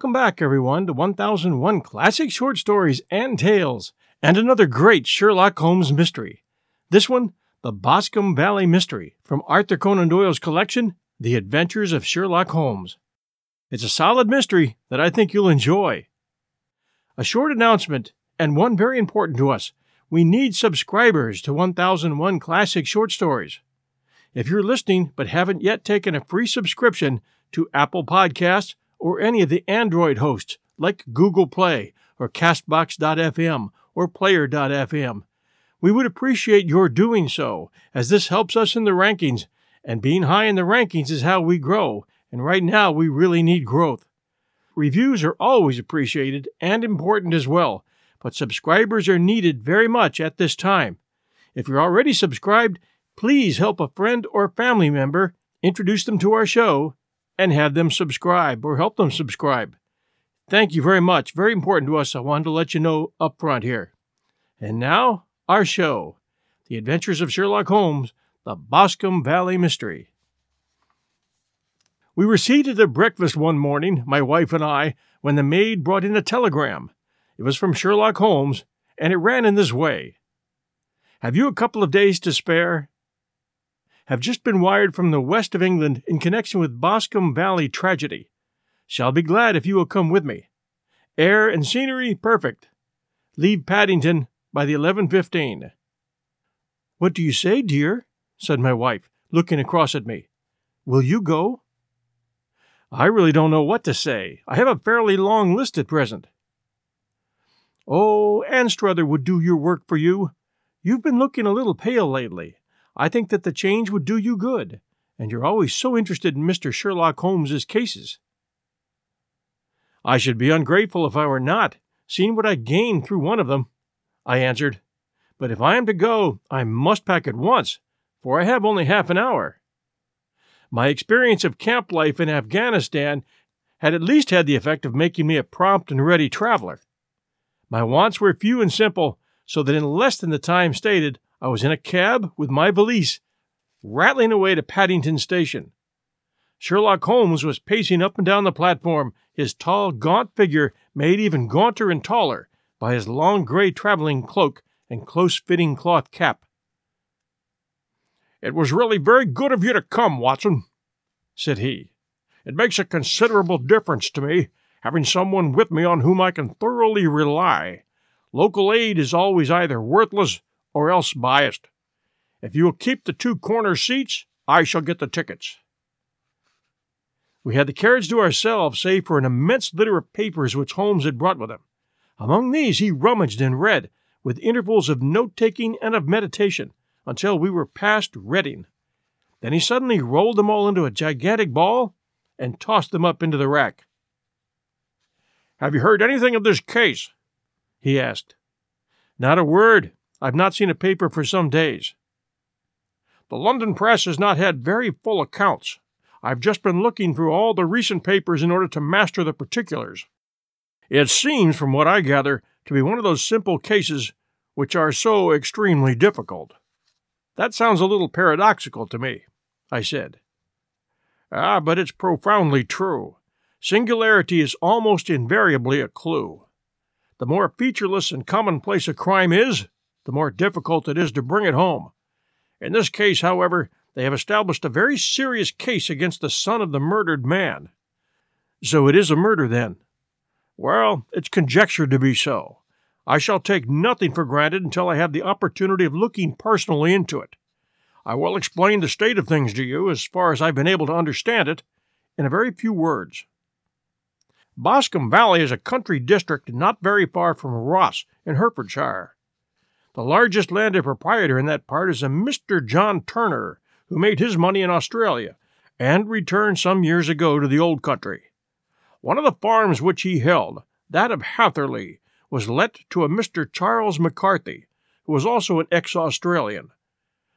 welcome back, everyone, to 1001 Classic Short Stories and Tales, and another great Sherlock Holmes mystery. This one, The Boscombe Valley Mystery, from Arthur Conan Doyle's collection, The Adventures of Sherlock Holmes. It's a solid mystery that I think you'll enjoy. A short announcement, and one very important to us. We need subscribers to 1001 Classic Short Stories. If you're listening but haven't yet taken a free subscription to Apple Podcasts or any of the Android hosts like Google Play or Castbox.fm or Player.fm, we would appreciate your doing so, as this helps us in the rankings, and being high in the rankings is how we grow, and right now we really need growth. Reviews are always appreciated and important as well, but subscribers are needed very much at this time. If you're already subscribed, please help a friend or family member introduce them to our show and have them subscribe or help them subscribe. Thank you very much. Very important to us. I wanted to let you know up front here. And now, our show The Adventures of Sherlock Holmes, The Boscombe Valley Mystery. We were seated at breakfast one morning, my wife and I, when the maid brought in a telegram. It was from Sherlock Holmes, and it ran in this way Have you a couple of days to spare? Have just been wired from the west of England in connection with Boscombe Valley tragedy. Shall be glad if you will come with me. Air and scenery perfect. Leave Paddington by the 11.15. What do you say, dear? said my wife, looking across at me. Will you go? I really don't know what to say. I have a fairly long list at present. Oh, Anstruther would do your work for you. You've been looking a little pale lately. I think that the change would do you good, and you're always so interested in Mr. Sherlock Holmes's cases. I should be ungrateful if I were not, seeing what I gained through one of them, I answered. But if I am to go, I must pack at once, for I have only half an hour. My experience of camp life in Afghanistan had at least had the effect of making me a prompt and ready traveler. My wants were few and simple, so that in less than the time stated, I was in a cab with my valise, rattling away to Paddington Station. Sherlock Holmes was pacing up and down the platform, his tall, gaunt figure made even gaunter and taller by his long gray traveling cloak and close fitting cloth cap. It was really very good of you to come, Watson, said he. It makes a considerable difference to me having someone with me on whom I can thoroughly rely. Local aid is always either worthless or else biased. If you will keep the two corner seats, I shall get the tickets. We had the carriage to ourselves, save for an immense litter of papers which Holmes had brought with him. Among these he rummaged and read, with intervals of note taking and of meditation, until we were past Reading. Then he suddenly rolled them all into a gigantic ball and tossed them up into the rack. Have you heard anything of this case? he asked. Not a word. I've not seen a paper for some days. The London press has not had very full accounts. I've just been looking through all the recent papers in order to master the particulars. It seems, from what I gather, to be one of those simple cases which are so extremely difficult. That sounds a little paradoxical to me, I said. Ah, but it's profoundly true. Singularity is almost invariably a clue. The more featureless and commonplace a crime is, the more difficult it is to bring it home. In this case, however, they have established a very serious case against the son of the murdered man. So it is a murder, then? Well, it's conjectured to be so. I shall take nothing for granted until I have the opportunity of looking personally into it. I will explain the state of things to you, as far as I've been able to understand it, in a very few words. Boscombe Valley is a country district not very far from Ross in Herefordshire. The largest landed proprietor in that part is a Mr. John Turner, who made his money in Australia and returned some years ago to the old country. One of the farms which he held, that of Hatherley, was let to a Mr. Charles McCarthy, who was also an ex Australian.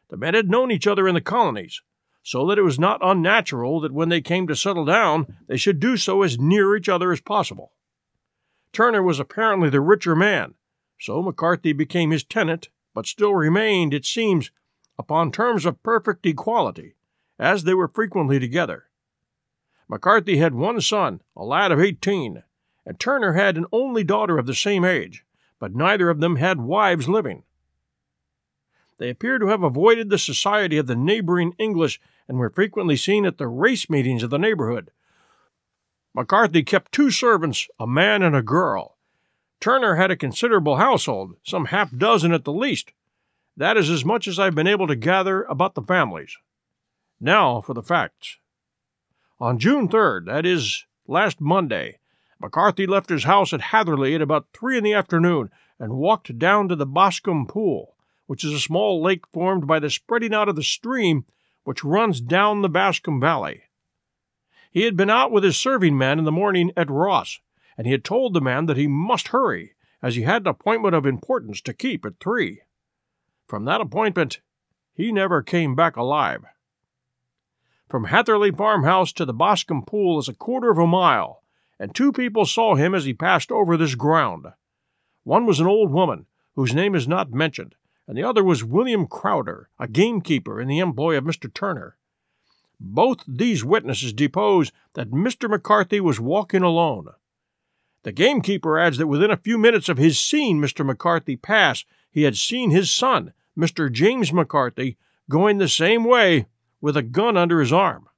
The men had known each other in the colonies, so that it was not unnatural that when they came to settle down, they should do so as near each other as possible. Turner was apparently the richer man, so McCarthy became his tenant, but still remained, it seems, upon terms of perfect equality, as they were frequently together. McCarthy had one son, a lad of 18, and Turner had an only daughter of the same age, but neither of them had wives living. They appear to have avoided the society of the neighboring English and were frequently seen at the race meetings of the neighborhood. McCarthy kept two servants, a man and a girl. Turner had a considerable household, some half dozen at the least. That is as much as I've been able to gather about the families. Now for the facts. On June 3rd, that is, last Monday, McCarthy left his house at Hatherley at about three in the afternoon and walked down to the Boscombe Pool, which is a small lake formed by the spreading out of the stream which runs down the Boscombe Valley. He had been out with his serving man in the morning at Ross, and he had told the man that he must hurry, as he had an appointment of importance to keep at three. From that appointment, he never came back alive. From Hatherley farmhouse to the Boscombe Pool is a quarter of a mile, and two people saw him as he passed over this ground. One was an old woman, whose name is not mentioned, and the other was William Crowder, a gamekeeper in the employ of Mr. Turner. Both these witnesses depose that Mr. McCarthy was walking alone. The gamekeeper adds that within a few minutes of his seeing Mr. McCarthy pass, he had seen his son, Mr. James McCarthy, going the same way with a gun under his arm.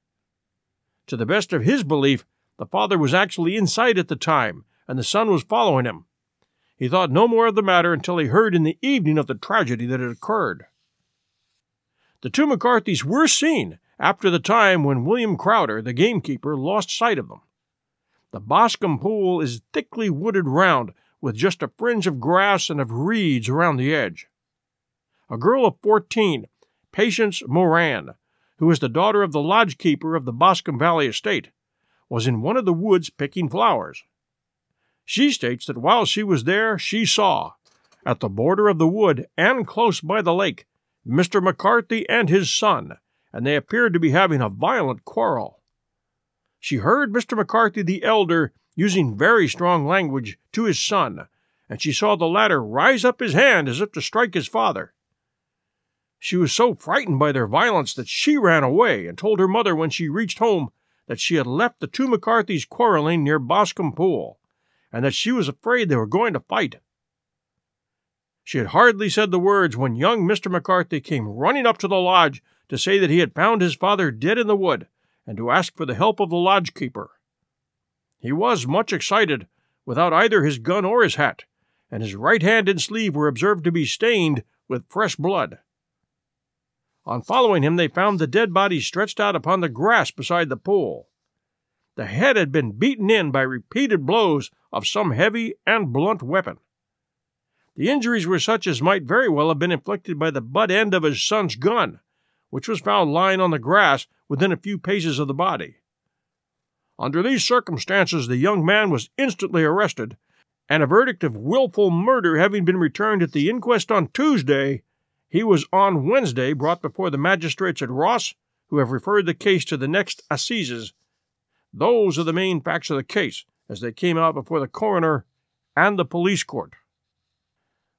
To the best of his belief, the father was actually in sight at the time, and the son was following him. He thought no more of the matter until he heard in the evening of the tragedy that had occurred. The two McCarthys were seen after the time when William Crowder, the gamekeeper, lost sight of them. The Boscombe Pool is thickly wooded round, with just a fringe of grass and of reeds around the edge. A girl of fourteen, Patience Moran, who is the daughter of the lodge keeper of the Boscombe Valley estate, was in one of the woods picking flowers. She states that while she was there, she saw, at the border of the wood and close by the lake, Mr. McCarthy and his son, and they appeared to be having a violent quarrel. She heard Mr. McCarthy the elder using very strong language to his son, and she saw the latter rise up his hand as if to strike his father. She was so frightened by their violence that she ran away and told her mother when she reached home that she had left the two McCarthys quarreling near Boscombe Pool and that she was afraid they were going to fight. She had hardly said the words when young Mr. McCarthy came running up to the lodge to say that he had found his father dead in the wood and to ask for the help of the lodge keeper. He was much excited, without either his gun or his hat, and his right hand and sleeve were observed to be stained with fresh blood. On following him, they found the dead body stretched out upon the grass beside the pool. The head had been beaten in by repeated blows of some heavy and blunt weapon. The injuries were such as might very well have been inflicted by the butt end of his son's gun, which was found lying on the grass within a few paces of the body. Under these circumstances, the young man was instantly arrested, and a verdict of wilful murder having been returned at the inquest on Tuesday, he was on Wednesday brought before the magistrates at Ross, who have referred the case to the next assizes. Those are the main facts of the case, as they came out before the coroner and the police court.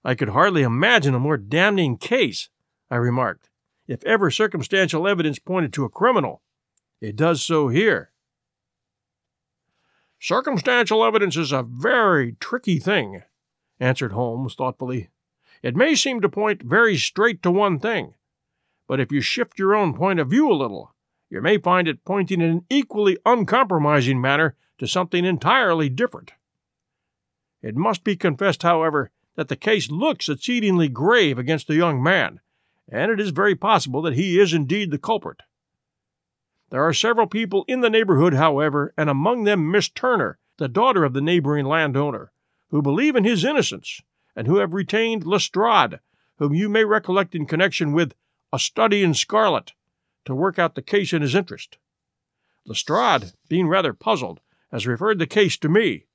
I could hardly imagine a more damning case, I remarked. If ever circumstantial evidence pointed to a criminal, it does so here. Circumstantial evidence is a very tricky thing, answered Holmes thoughtfully. It may seem to point very straight to one thing, but if you shift your own point of view a little, you may find it pointing in an equally uncompromising manner to something entirely different. It must be confessed, however, that the case looks exceedingly grave against the young man, and it is very possible that he is indeed the culprit. There are several people in the neighborhood, however, and among them Miss Turner, the daughter of the neighboring landowner, who believe in his innocence and who have retained Lestrade, whom you may recollect in connection with A Study in Scarlet, to work out the case in his interest. Lestrade, being rather puzzled, has referred the case to me,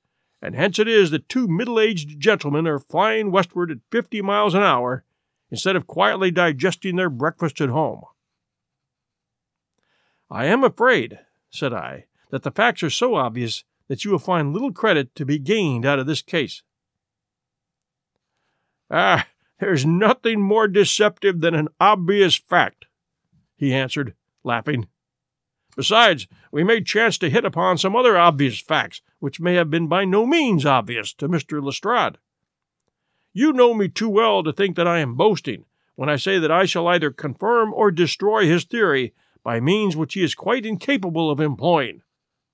and hence it is that two middle aged gentlemen are flying westward at fifty miles an hour instead of quietly digesting their breakfast at home. I am afraid, said I, that the facts are so obvious that you will find little credit to be gained out of this case. Ah, there's nothing more deceptive than an obvious fact, he answered, laughing. Besides, we may chance to hit upon some other obvious facts which may have been by no means obvious to Mr. Lestrade. You know me too well to think that I am boasting when I say that I shall either confirm or destroy his theory by means which he is quite incapable of employing,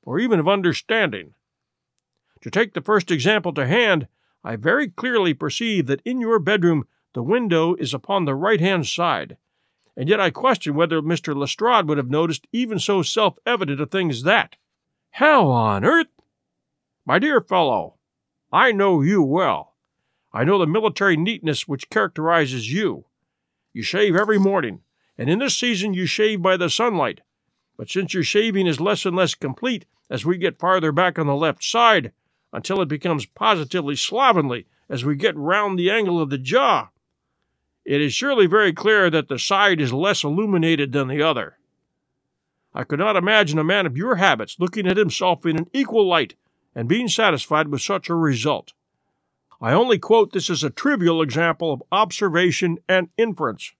or even of understanding. To take the first example to hand, I very clearly perceive that in your bedroom the window is upon the right hand side, and yet I question whether Mr. Lestrade would have noticed even so self evident a thing as that. How on earth? My dear fellow, I know you well. I know the military neatness which characterizes you. You shave every morning, and in this season you shave by the sunlight. But since your shaving is less and less complete as we get farther back on the left side, until it becomes positively slovenly as we get round the angle of the jaw, it is surely very clear that the side is less illuminated than the other. I could not imagine a man of your habits looking at himself in an equal light and being satisfied with such a result. I only quote this as a trivial example of observation and inference.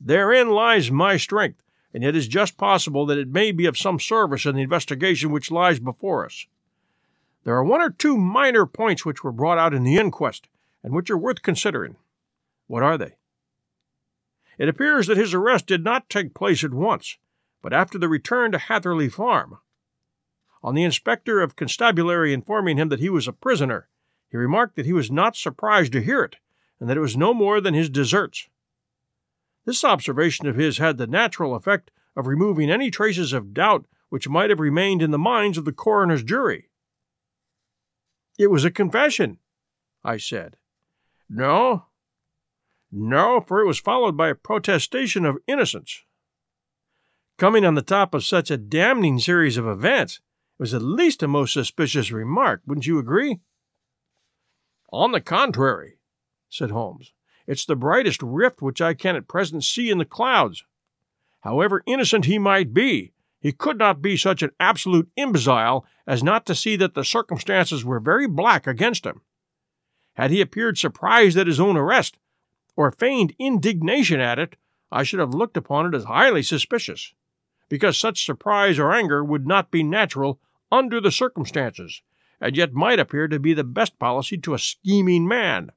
Therein lies my strength, and it is just possible that it may be of some service in the investigation which lies before us. There are one or two minor points which were brought out in the inquest, and which are worth considering. What are they? It appears that his arrest did not take place at once, but after the return to Hatherley Farm. On the inspector of constabulary informing him that he was a prisoner, he remarked that he was not surprised to hear it, and that it was no more than his deserts. This observation of his had the natural effect of removing any traces of doubt which might have remained in the minds of the coroner's jury. It was a confession, I said. No, no, for it was followed by a protestation of innocence. Coming on the top of such a damning series of events it was at least a most suspicious remark, wouldn't you agree? On the contrary, said Holmes, it's the brightest rift which I can at present see in the clouds. However innocent he might be, he could not be such an absolute imbecile as not to see that the circumstances were very black against him. Had he appeared surprised at his own arrest, or feigned indignation at it, I should have looked upon it as highly suspicious, because such surprise or anger would not be natural under the circumstances, and yet might appear to be the best policy to a scheming man.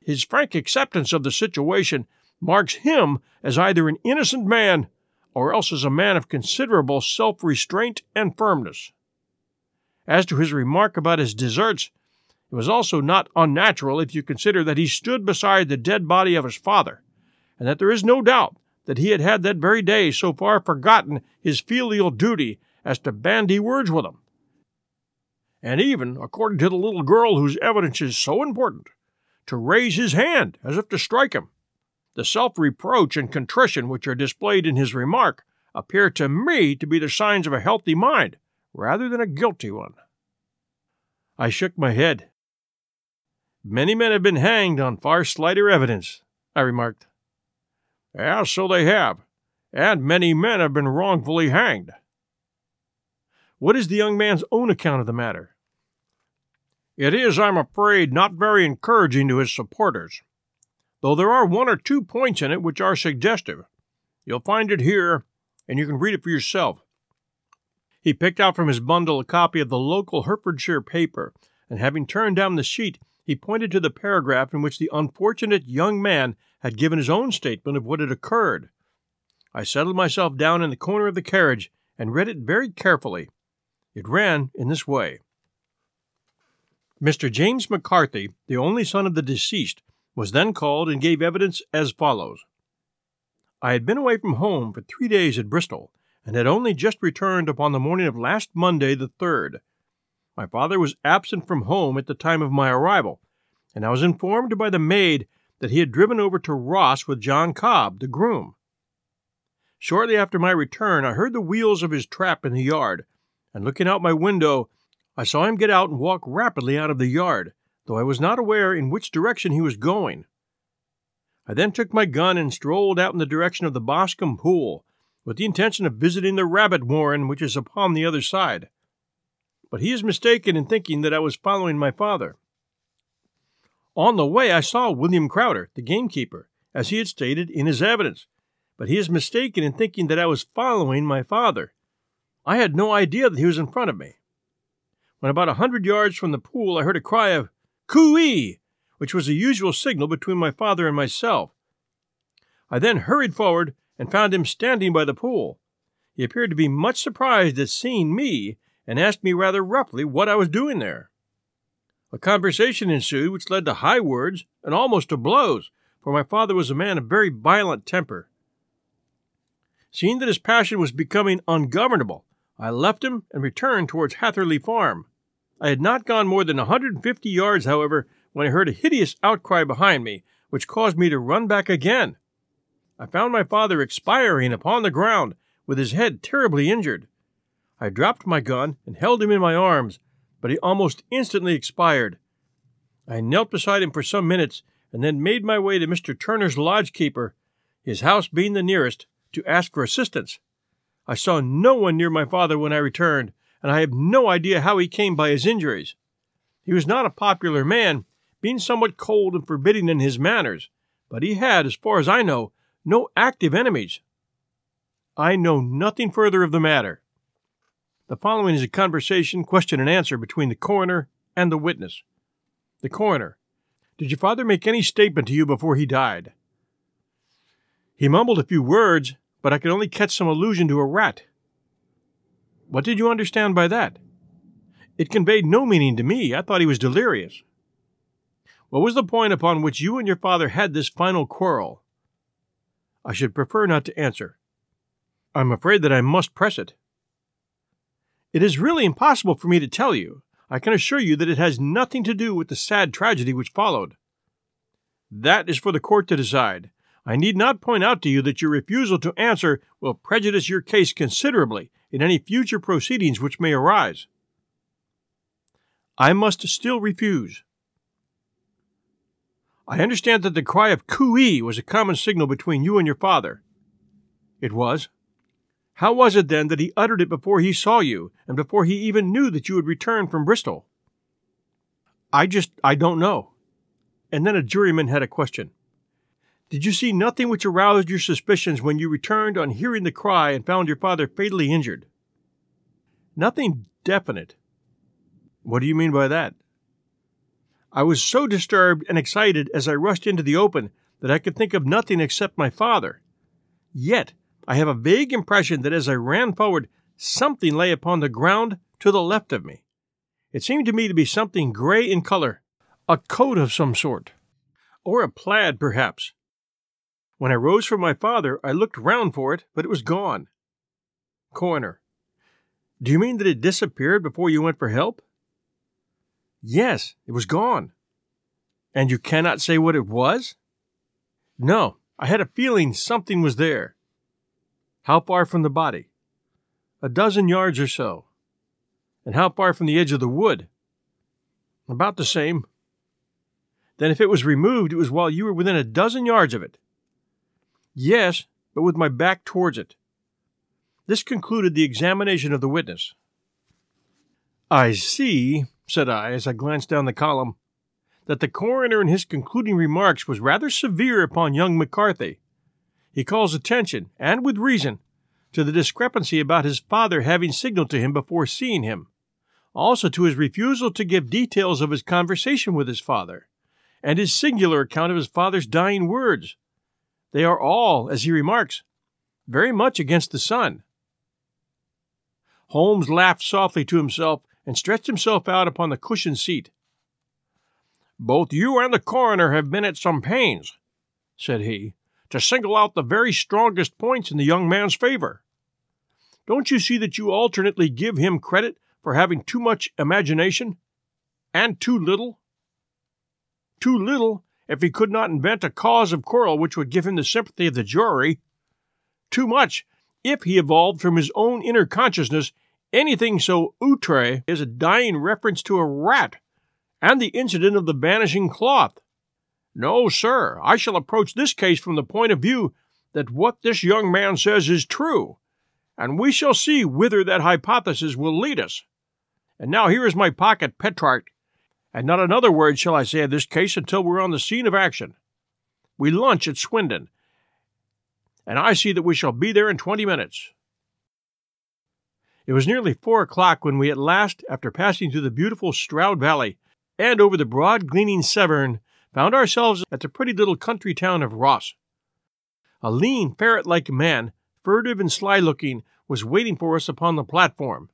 His frank acceptance of the situation marks him as either an innocent man or else as a man of considerable self restraint and firmness. As to his remark about his deserts, it was also not unnatural if you consider that he stood beside the dead body of his father, and that there is no doubt that he had had that very day so far forgotten his filial duty as to bandy words with him. And even, according to the little girl whose evidence is so important, to raise his hand as if to strike him. The self reproach and contrition which are displayed in his remark appear to me to be the signs of a healthy mind rather than a guilty one. I shook my head. Many men have been hanged on far slighter evidence, I remarked. Yes, so they have, and many men have been wrongfully hanged. What is the young man's own account of the matter? It is, I'm afraid, not very encouraging to his supporters, though there are one or two points in it which are suggestive. You'll find it here, and you can read it for yourself. He picked out from his bundle a copy of the local Herefordshire paper, and having turned down the sheet, he pointed to the paragraph in which the unfortunate young man had given his own statement of what had occurred. I settled myself down in the corner of the carriage and read it very carefully. It ran in this way Mr. James McCarthy, the only son of the deceased, was then called and gave evidence as follows I had been away from home for three days at Bristol, and had only just returned upon the morning of last Monday, the 3rd. My father was absent from home at the time of my arrival, and I was informed by the maid that he had driven over to Ross with John Cobb, the groom. Shortly after my return, I heard the wheels of his trap in the yard, and looking out my window, I saw him get out and walk rapidly out of the yard, though I was not aware in which direction he was going. I then took my gun and strolled out in the direction of the Boscombe Pool, with the intention of visiting the rabbit warren which is upon the other side but he is mistaken in thinking that I was following my father. On the way, I saw William Crowder, the gamekeeper, as he had stated in his evidence, but he is mistaken in thinking that I was following my father. I had no idea that he was in front of me. When about a hundred yards from the pool, I heard a cry of Cooee, which was the usual signal between my father and myself. I then hurried forward and found him standing by the pool. He appeared to be much surprised at seeing me and asked me rather roughly what I was doing there. A conversation ensued which led to high words and almost to blows, for my father was a man of very violent temper. Seeing that his passion was becoming ungovernable, I left him and returned towards Hatherley Farm. I had not gone more than a 150 yards, however, when I heard a hideous outcry behind me, which caused me to run back again. I found my father expiring upon the ground, with his head terribly injured. I dropped my gun and held him in my arms, but he almost instantly expired. I knelt beside him for some minutes and then made my way to Mr. Turner's lodge keeper, his house being the nearest, to ask for assistance. I saw no one near my father when I returned, and I have no idea how he came by his injuries. He was not a popular man, being somewhat cold and forbidding in his manners, but he had, as far as I know, no active enemies. I know nothing further of the matter. The following is a conversation, question and answer between the coroner and the witness. The coroner. Did your father make any statement to you before he died? He mumbled a few words, but I could only catch some allusion to a rat. What did you understand by that? It conveyed no meaning to me. I thought he was delirious. What was the point upon which you and your father had this final quarrel? I should prefer not to answer. I'm afraid that I must press it. It is really impossible for me to tell you. I can assure you that it has nothing to do with the sad tragedy which followed. That is for the court to decide. I need not point out to you that your refusal to answer will prejudice your case considerably in any future proceedings which may arise. I must still refuse. I understand that the cry of cooee was a common signal between you and your father. It was. How was it then that he uttered it before he saw you, and before he even knew that you had returned from Bristol? I just, I don't know. And then a juryman had a question. Did you see nothing which aroused your suspicions when you returned on hearing the cry and found your father fatally injured? Nothing definite. What do you mean by that? I was so disturbed and excited as I rushed into the open that I could think of nothing except my father. Yet, I have a vague impression that as I ran forward, something lay upon the ground to the left of me. It seemed to me to be something gray in color, a coat of some sort, or a plaid, perhaps. When I rose from my father, I looked round for it, but it was gone. Coroner. Do you mean that it disappeared before you went for help? Yes, it was gone. And you cannot say what it was? No, I had a feeling something was there. How far from the body? A dozen yards or so. And how far from the edge of the wood? About the same. Then, if it was removed, it was while you were within a dozen yards of it. Yes, but with my back towards it. This concluded the examination of the witness. I see, said I as I glanced down the column, that the coroner in his concluding remarks was rather severe upon young McCarthy. He calls attention, and with reason, to the discrepancy about his father having signaled to him before seeing him, also to his refusal to give details of his conversation with his father, and his singular account of his father's dying words, they are all, as he remarks, very much against the son. Holmes laughed softly to himself and stretched himself out upon the cushioned seat. Both you and the coroner have been at some pains, said he, to single out the very strongest points in the young man's favor. Don't you see that you alternately give him credit for having too much imagination and too little? Too little if he could not invent a cause of quarrel which would give him the sympathy of the jury. Too much if he evolved from his own inner consciousness anything so outre as a dying reference to a rat and the incident of the vanishing cloth. No, sir, I shall approach this case from the point of view that what this young man says is true, and we shall see whither that hypothesis will lead us. And now here is my pocket Petrarch and not another word shall I say of this case until we're on the scene of action. We lunch at Swindon, and I see that we shall be there in twenty minutes. It was nearly four o'clock when we at last, after passing through the beautiful Stroud Valley and over the broad gleaming Severn, found ourselves at the pretty little country town of Ross. A lean, ferret like man, furtive and sly looking, was waiting for us upon the platform.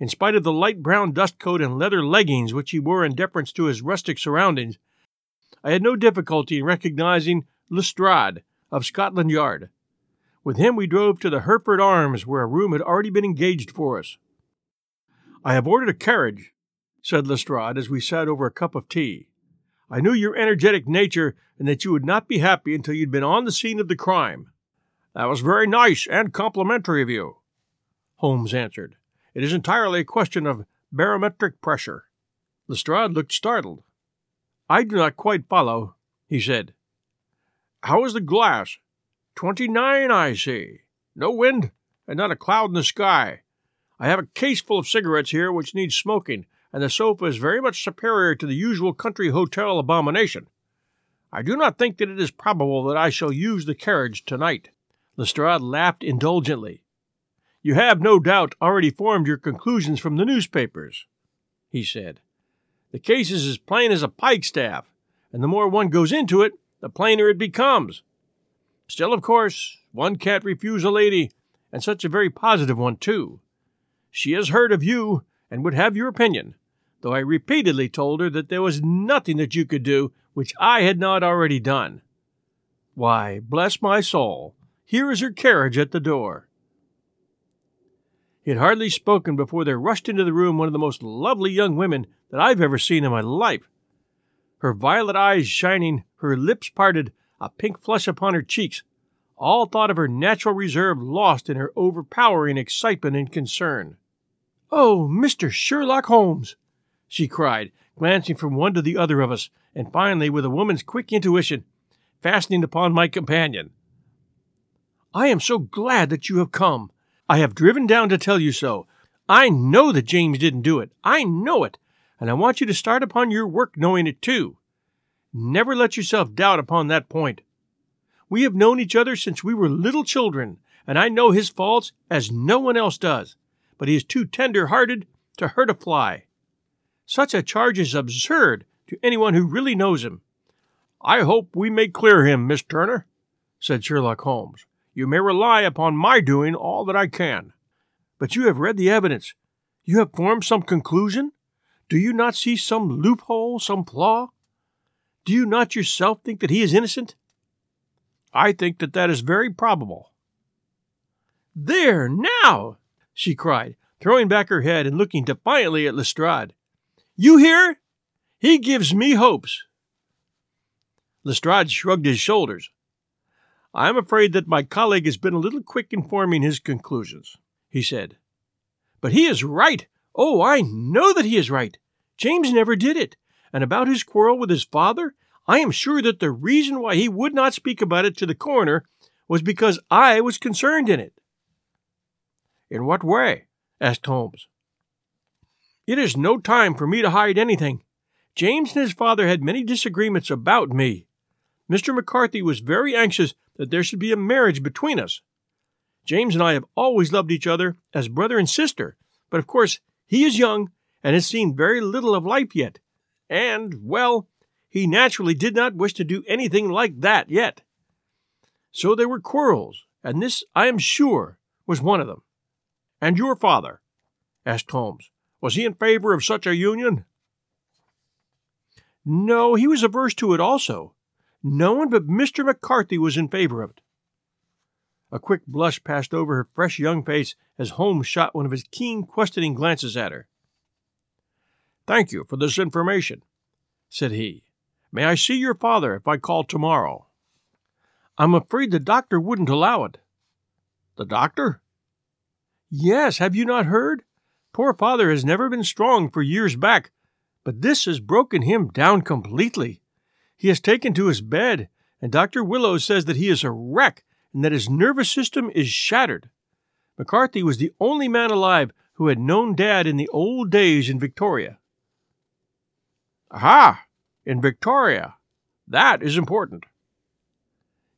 In spite of the light brown dust coat and leather leggings which he wore in deference to his rustic surroundings, I had no difficulty in recognizing Lestrade of Scotland Yard. With him we drove to the Hereford Arms, where a room had already been engaged for us. I have ordered a carriage, said Lestrade as we sat over a cup of tea. I knew your energetic nature and that you would not be happy until you'd been on the scene of the crime. That was very nice and complimentary of you, Holmes answered. It is entirely a question of barometric pressure. Lestrade looked startled. I do not quite follow, he said. How is the glass? Twenty nine, I see. No wind, and not a cloud in the sky. I have a case full of cigarettes here which needs smoking, and the sofa is very much superior to the usual country hotel abomination. I do not think that it is probable that I shall use the carriage tonight. Lestrade laughed indulgently. You have, no doubt, already formed your conclusions from the newspapers, he said. The case is as plain as a pikestaff, and the more one goes into it, the plainer it becomes. Still, of course, one can't refuse a lady, and such a very positive one, too. She has heard of you and would have your opinion, though I repeatedly told her that there was nothing that you could do which I had not already done. Why, bless my soul, here is her carriage at the door. He had hardly spoken before there rushed into the room one of the most lovely young women that I've ever seen in my life. Her violet eyes shining, her lips parted, a pink flush upon her cheeks, all thought of her natural reserve lost in her overpowering excitement and concern. Oh, Mr. Sherlock Holmes! she cried, glancing from one to the other of us, and finally, with a woman's quick intuition, fastening upon my companion. I am so glad that you have come. I have driven down to tell you so. I know that James didn't do it. I know it. And I want you to start upon your work knowing it too. Never let yourself doubt upon that point. We have known each other since we were little children, and I know his faults as no one else does. But he is too tender hearted to hurt a fly. Such a charge is absurd to anyone who really knows him. I hope we may clear him, Miss Turner, said Sherlock Holmes. You may rely upon my doing all that I can. But you have read the evidence. You have formed some conclusion? Do you not see some loophole, some flaw? Do you not yourself think that he is innocent? I think that that is very probable. There, now! she cried, throwing back her head and looking defiantly at Lestrade. You hear? He gives me hopes. Lestrade shrugged his shoulders. I am afraid that my colleague has been a little quick in forming his conclusions, he said. But he is right. Oh, I know that he is right. James never did it. And about his quarrel with his father, I am sure that the reason why he would not speak about it to the coroner was because I was concerned in it. In what way? asked Holmes. It is no time for me to hide anything. James and his father had many disagreements about me. Mr. McCarthy was very anxious that there should be a marriage between us. James and I have always loved each other as brother and sister, but of course he is young and has seen very little of life yet. And, well, he naturally did not wish to do anything like that yet. So there were quarrels, and this, I am sure, was one of them. And your father? asked Holmes. Was he in favor of such a union? No, he was averse to it also. No one but Mr. McCarthy was in favor of it. A quick blush passed over her fresh young face as Holmes shot one of his keen, questioning glances at her. Thank you for this information, said he. May I see your father if I call tomorrow? I'm afraid the doctor wouldn't allow it. The doctor? Yes, have you not heard? Poor father has never been strong for years back, but this has broken him down completely. He has taken to his bed, and Dr. Willow says that he is a wreck and that his nervous system is shattered. McCarthy was the only man alive who had known Dad in the old days in Victoria. Aha! In Victoria. That is important.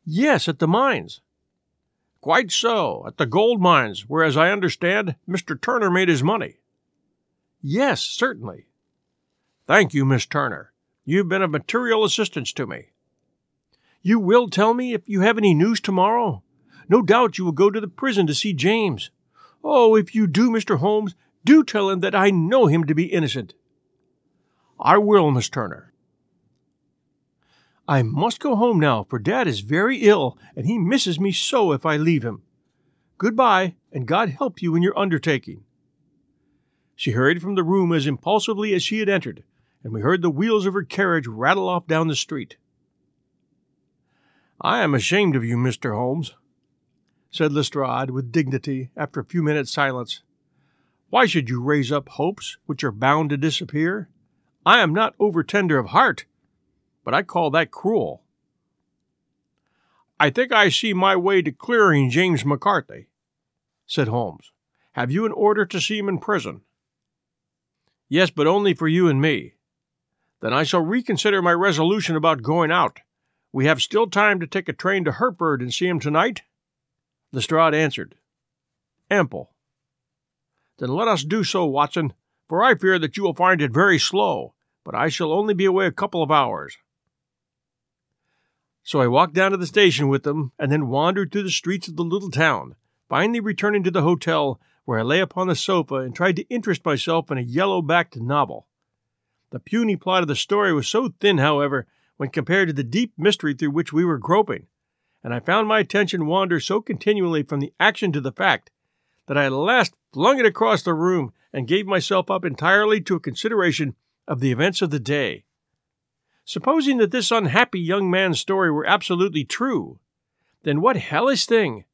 Yes, at the mines. Quite so, at the gold mines, where, as I understand, Mr. Turner made his money. Yes, certainly. Thank you, Miss Turner. You've been of material assistance to me. You will tell me if you have any news tomorrow? No doubt you will go to the prison to see James. Oh, if you do, Mr. Holmes, do tell him that I know him to be innocent. I will, Miss Turner. I must go home now, for Dad is very ill, and he misses me so if I leave him. Goodbye, and God help you in your undertaking. She hurried from the room as impulsively as she had entered, and we heard the wheels of her carriage rattle off down the street. I am ashamed of you, Mr. Holmes, said Lestrade with dignity after a few minutes' silence. Why should you raise up hopes which are bound to disappear? I am not over tender of heart, but I call that cruel. I think I see my way to clearing James McCarthy, said Holmes. Have you an order to see him in prison? Yes, but only for you and me. Then I shall reconsider my resolution about going out. We have still time to take a train to Hereford and see him tonight? Lestrade answered. Ample. Then let us do so, Watson, for I fear that you will find it very slow, but I shall only be away a couple of hours. So I walked down to the station with them, and then wandered through the streets of the little town, finally returning to the hotel, where I lay upon the sofa and tried to interest myself in a yellow backed novel. The puny plot of the story was so thin, however, when compared to the deep mystery through which we were groping, and I found my attention wander so continually from the action to the fact that I at last flung it across the room and gave myself up entirely to a consideration of the events of the day. Supposing that this unhappy young man's story were absolutely true, then what hellish thing,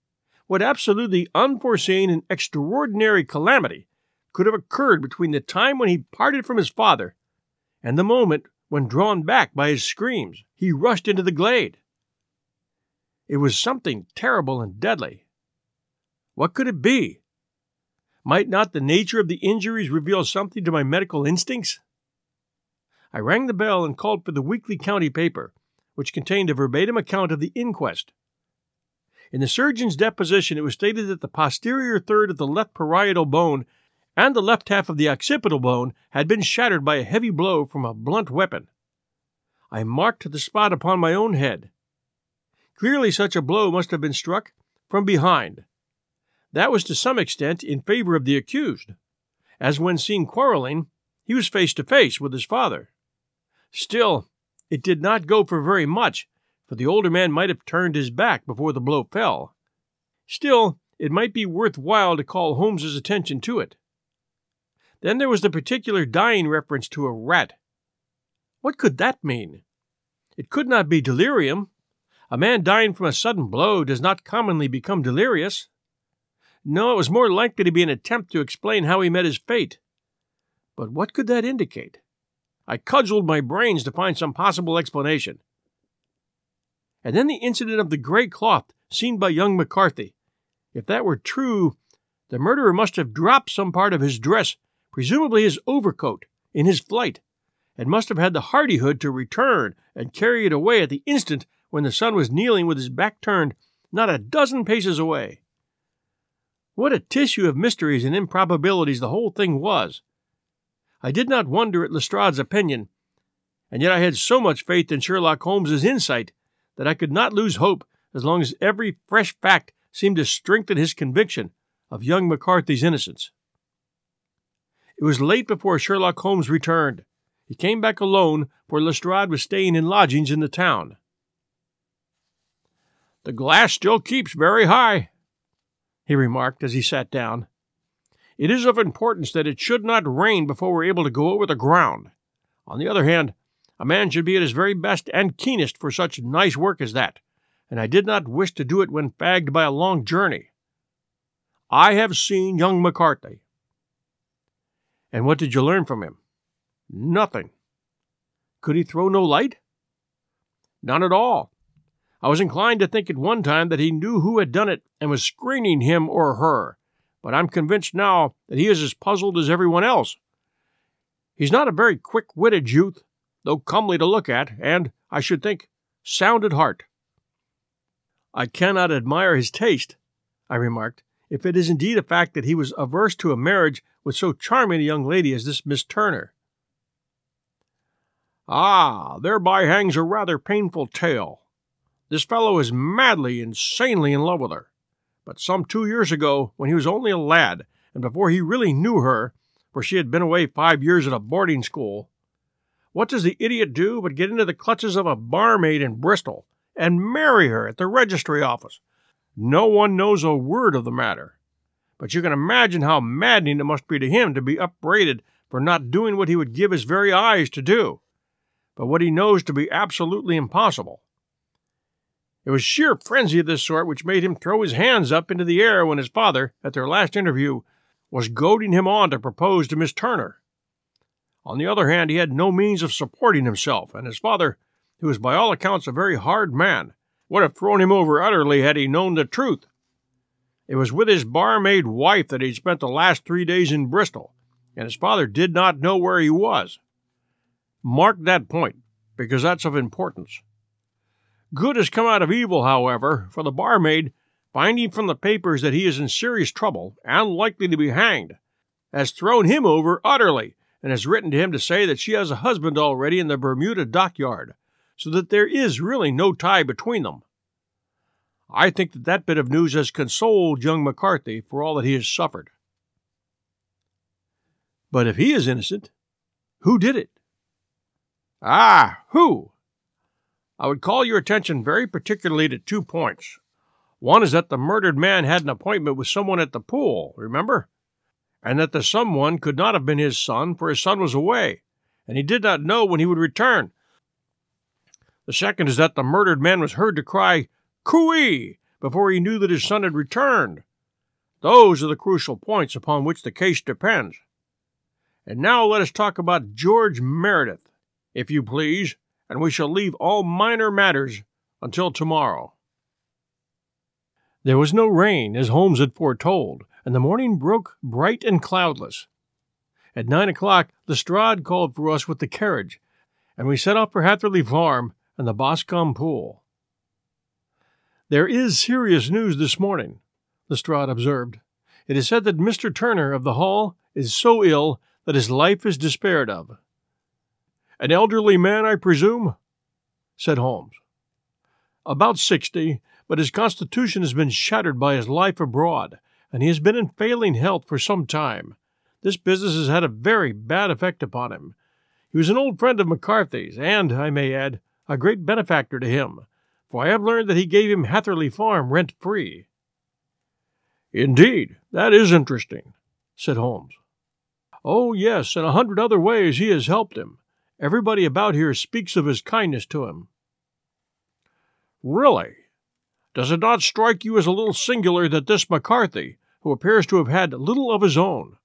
what absolutely unforeseen and extraordinary calamity could have occurred between the time when he parted from his father and the moment when, drawn back by his screams, he rushed into the glade? It was something terrible and deadly. What could it be? Might not the nature of the injuries reveal something to my medical instincts? I rang the bell and called for the weekly county paper, which contained a verbatim account of the inquest. In the surgeon's deposition, it was stated that the posterior third of the left parietal bone and the left half of the occipital bone had been shattered by a heavy blow from a blunt weapon. I marked the spot upon my own head. Clearly, such a blow must have been struck from behind. That was to some extent in favor of the accused, as when seen quarreling, he was face to face with his father. Still, it did not go for very much, for the older man might have turned his back before the blow fell. Still, it might be worth while to call Holmes's attention to it. Then there was the particular dying reference to a rat. What could that mean? It could not be delirium, a man dying from a sudden blow does not commonly become delirious. No, it was more likely to be an attempt to explain how he met his fate. But what could that indicate? I cudgeled my brains to find some possible explanation. And then the incident of the gray cloth seen by young McCarthy. If that were true, the murderer must have dropped some part of his dress, presumably his overcoat, in his flight, and must have had the hardihood to return and carry it away at the instant when the son was kneeling with his back turned not a dozen paces away. What a tissue of mysteries and improbabilities the whole thing was! I did not wonder at Lestrade's opinion, and yet I had so much faith in Sherlock Holmes's insight that I could not lose hope as long as every fresh fact seemed to strengthen his conviction of young McCarthy's innocence. It was late before Sherlock Holmes returned. He came back alone, for Lestrade was staying in lodgings in the town. The glass still keeps very high, he remarked as he sat down. It is of importance that it should not rain before we're able to go over the ground. On the other hand, a man should be at his very best and keenest for such nice work as that, and I did not wish to do it when fagged by a long journey. I have seen young McCarthy. And what did you learn from him? Nothing. Could he throw no light? None at all. I was inclined to think at one time that he knew who had done it and was screening him or her, but I'm convinced now that he is as puzzled as everyone else. He's not a very quick witted youth, though comely to look at, and, I should think, sound at heart. I cannot admire his taste, I remarked, if it is indeed a fact that he was averse to a marriage with so charming a young lady as this Miss Turner. Ah, thereby hangs a rather painful tale. This fellow is madly, insanely in love with her. But some two years ago, when he was only a lad, and before he really knew her, for she had been away five years at a boarding school, what does the idiot do but get into the clutches of a barmaid in Bristol and marry her at the registry office? No one knows a word of the matter. But you can imagine how maddening it must be to him to be upbraided for not doing what he would give his very eyes to do, but what he knows to be absolutely impossible. It was sheer frenzy of this sort which made him throw his hands up into the air when his father, at their last interview, was goading him on to propose to Miss Turner. On the other hand, he had no means of supporting himself, and his father, who was by all accounts a very hard man, would have thrown him over utterly had he known the truth. It was with his barmaid wife that he'd spent the last three days in Bristol, and his father did not know where he was. Mark that point, because that's of importance. Good has come out of evil, however, for the barmaid, finding from the papers that he is in serious trouble and likely to be hanged, has thrown him over utterly and has written to him to say that she has a husband already in the Bermuda dockyard, so that there is really no tie between them. I think that that bit of news has consoled young McCarthy for all that he has suffered. But if he is innocent, who did it? Ah, who? I would call your attention very particularly to two points. One is that the murdered man had an appointment with someone at the pool, remember? And that the someone could not have been his son, for his son was away, and he did not know when he would return. The second is that the murdered man was heard to cry, Cooee! before he knew that his son had returned. Those are the crucial points upon which the case depends. And now let us talk about George Meredith, if you please, and we shall leave all minor matters until tomorrow. There was no rain, as Holmes had foretold, and the morning broke bright and cloudless. At nine o'clock, Lestrade called for us with the carriage, and we set off for Hatherley Farm and the Boscombe Pool. There is serious news this morning, Lestrade observed. It is said that Mr. Turner of the Hall is so ill that his life is despaired of. An elderly man, I presume? said Holmes. About sixty, but his constitution has been shattered by his life abroad, and he has been in failing health for some time. This business has had a very bad effect upon him. He was an old friend of McCarthy's, and, I may add, a great benefactor to him, for I have learned that he gave him Hatherley Farm rent free. Indeed, that is interesting, said Holmes. Oh, yes, in a hundred other ways he has helped him. Everybody about here speaks of his kindness to him. Really? Does it not strike you as a little singular that this McCarthy, who appears to have had little of his own,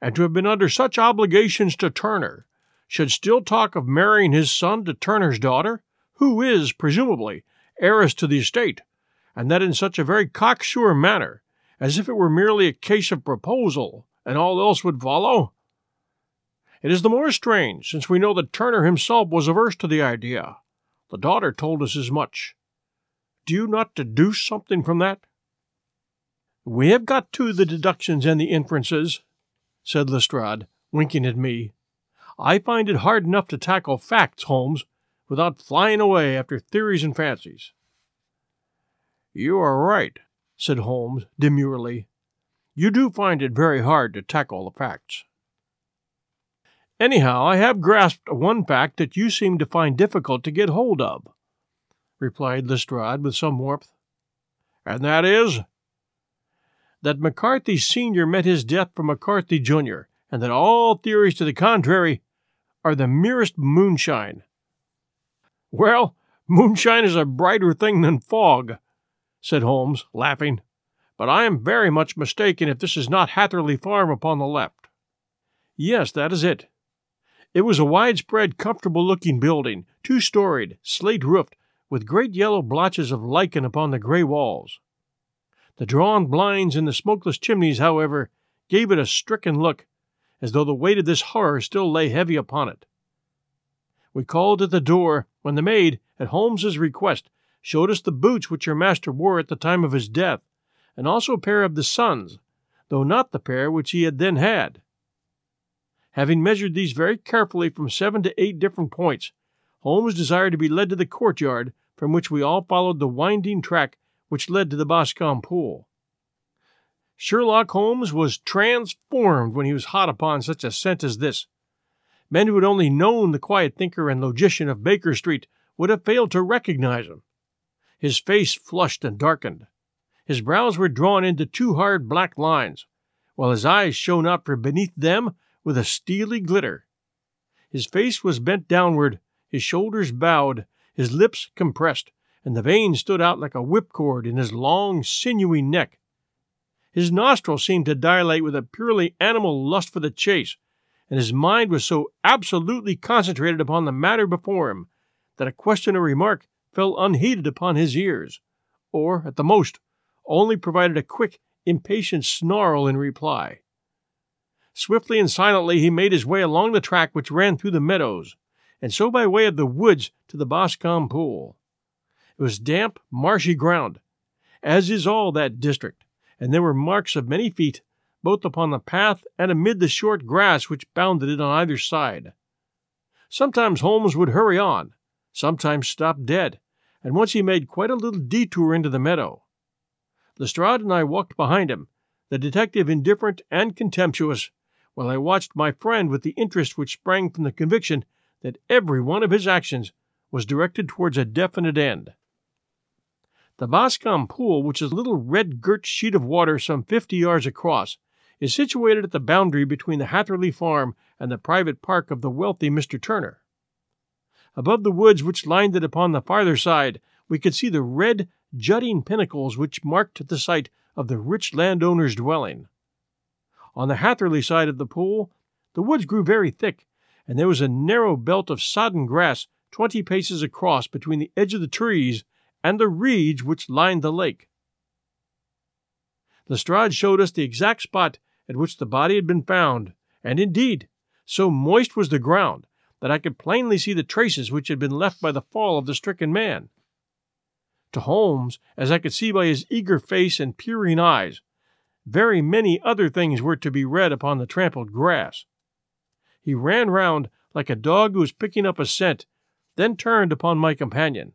and to have been under such obligations to Turner, should still talk of marrying his son to Turner's daughter, who is, presumably, heiress to the estate, and that in such a very cocksure manner, as if it were merely a case of proposal, and all else would follow? It is the more strange since we know that Turner himself was averse to the idea. The daughter told us as much. Do you not deduce something from that? We have got to the deductions and the inferences, said Lestrade, winking at me. I find it hard enough to tackle facts, Holmes, without flying away after theories and fancies. You are right, said Holmes demurely. You do find it very hard to tackle the facts. Anyhow, I have grasped one fact that you seem to find difficult to get hold of, replied Lestrade with some warmth. And that is? That McCarthy Sr. met his death from McCarthy Jr., and that all theories to the contrary are the merest moonshine. Well, moonshine is a brighter thing than fog, said Holmes, laughing. But I am very much mistaken if this is not Hatherley Farm upon the left. Yes, that is it. It was a widespread, comfortable looking building, two storied, slate roofed, with great yellow blotches of lichen upon the gray walls. The drawn blinds and the smokeless chimneys, however, gave it a stricken look, as though the weight of this horror still lay heavy upon it. We called at the door, when the maid, at Holmes's request, showed us the boots which your master wore at the time of his death, and also a pair of the son's, though not the pair which he had then had. Having measured these very carefully from seven to eight different points, Holmes desired to be led to the courtyard, from which we all followed the winding track which led to the Boscombe pool. Sherlock Holmes was transformed when he was hot upon such a scent as this. Men who had only known the quiet thinker and logician of Baker Street would have failed to recognize him. His face flushed and darkened. His brows were drawn into two hard black lines, while his eyes shone out from beneath them with a steely glitter. His face was bent downward, his shoulders bowed, his lips compressed, and the veins stood out like a whipcord in his long, sinewy neck. His nostrils seemed to dilate with a purely animal lust for the chase, and his mind was so absolutely concentrated upon the matter before him that a question or remark fell unheeded upon his ears, or, at the most, only provided a quick, impatient snarl in reply. Swiftly and silently he made his way along the track which ran through the meadows, and so by way of the woods to the Boscombe pool. It was damp, marshy ground, as is all that district, and there were marks of many feet both upon the path and amid the short grass which bounded it on either side. Sometimes Holmes would hurry on, sometimes stop dead, and once he made quite a little detour into the meadow. Lestrade and I walked behind him, the detective indifferent and contemptuous, while I watched my friend with the interest which sprang from the conviction that every one of his actions was directed towards a definite end. The Boscombe Pool, which is a little red girt sheet of water some fifty yards across, is situated at the boundary between the Hatherley farm and the private park of the wealthy Mr. Turner. Above the woods which lined it upon the farther side, we could see the red, jutting pinnacles which marked the site of the rich landowner's dwelling. On the Hatherley side of the pool, the woods grew very thick, and there was a narrow belt of sodden grass twenty paces across between the edge of the trees and the reeds which lined the lake. Lestrade showed us the exact spot at which the body had been found, and indeed, so moist was the ground that I could plainly see the traces which had been left by the fall of the stricken man. To Holmes, as I could see by his eager face and peering eyes, very many other things were to be read upon the trampled grass. He ran round like a dog who was picking up a scent, then turned upon my companion.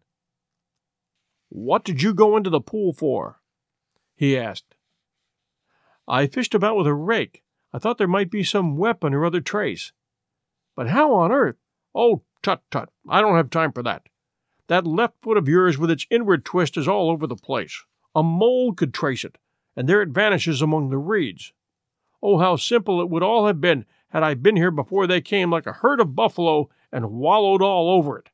What did you go into the pool for? he asked. I fished about with a rake. I thought there might be some weapon or other trace. But how on earth? Oh, tut tut, I don't have time for that. That left foot of yours with its inward twist is all over the place. A mole could trace it, and there it vanishes among the reeds. Oh, how simple it would all have been had I been here before they came like a herd of buffalo and wallowed all over it.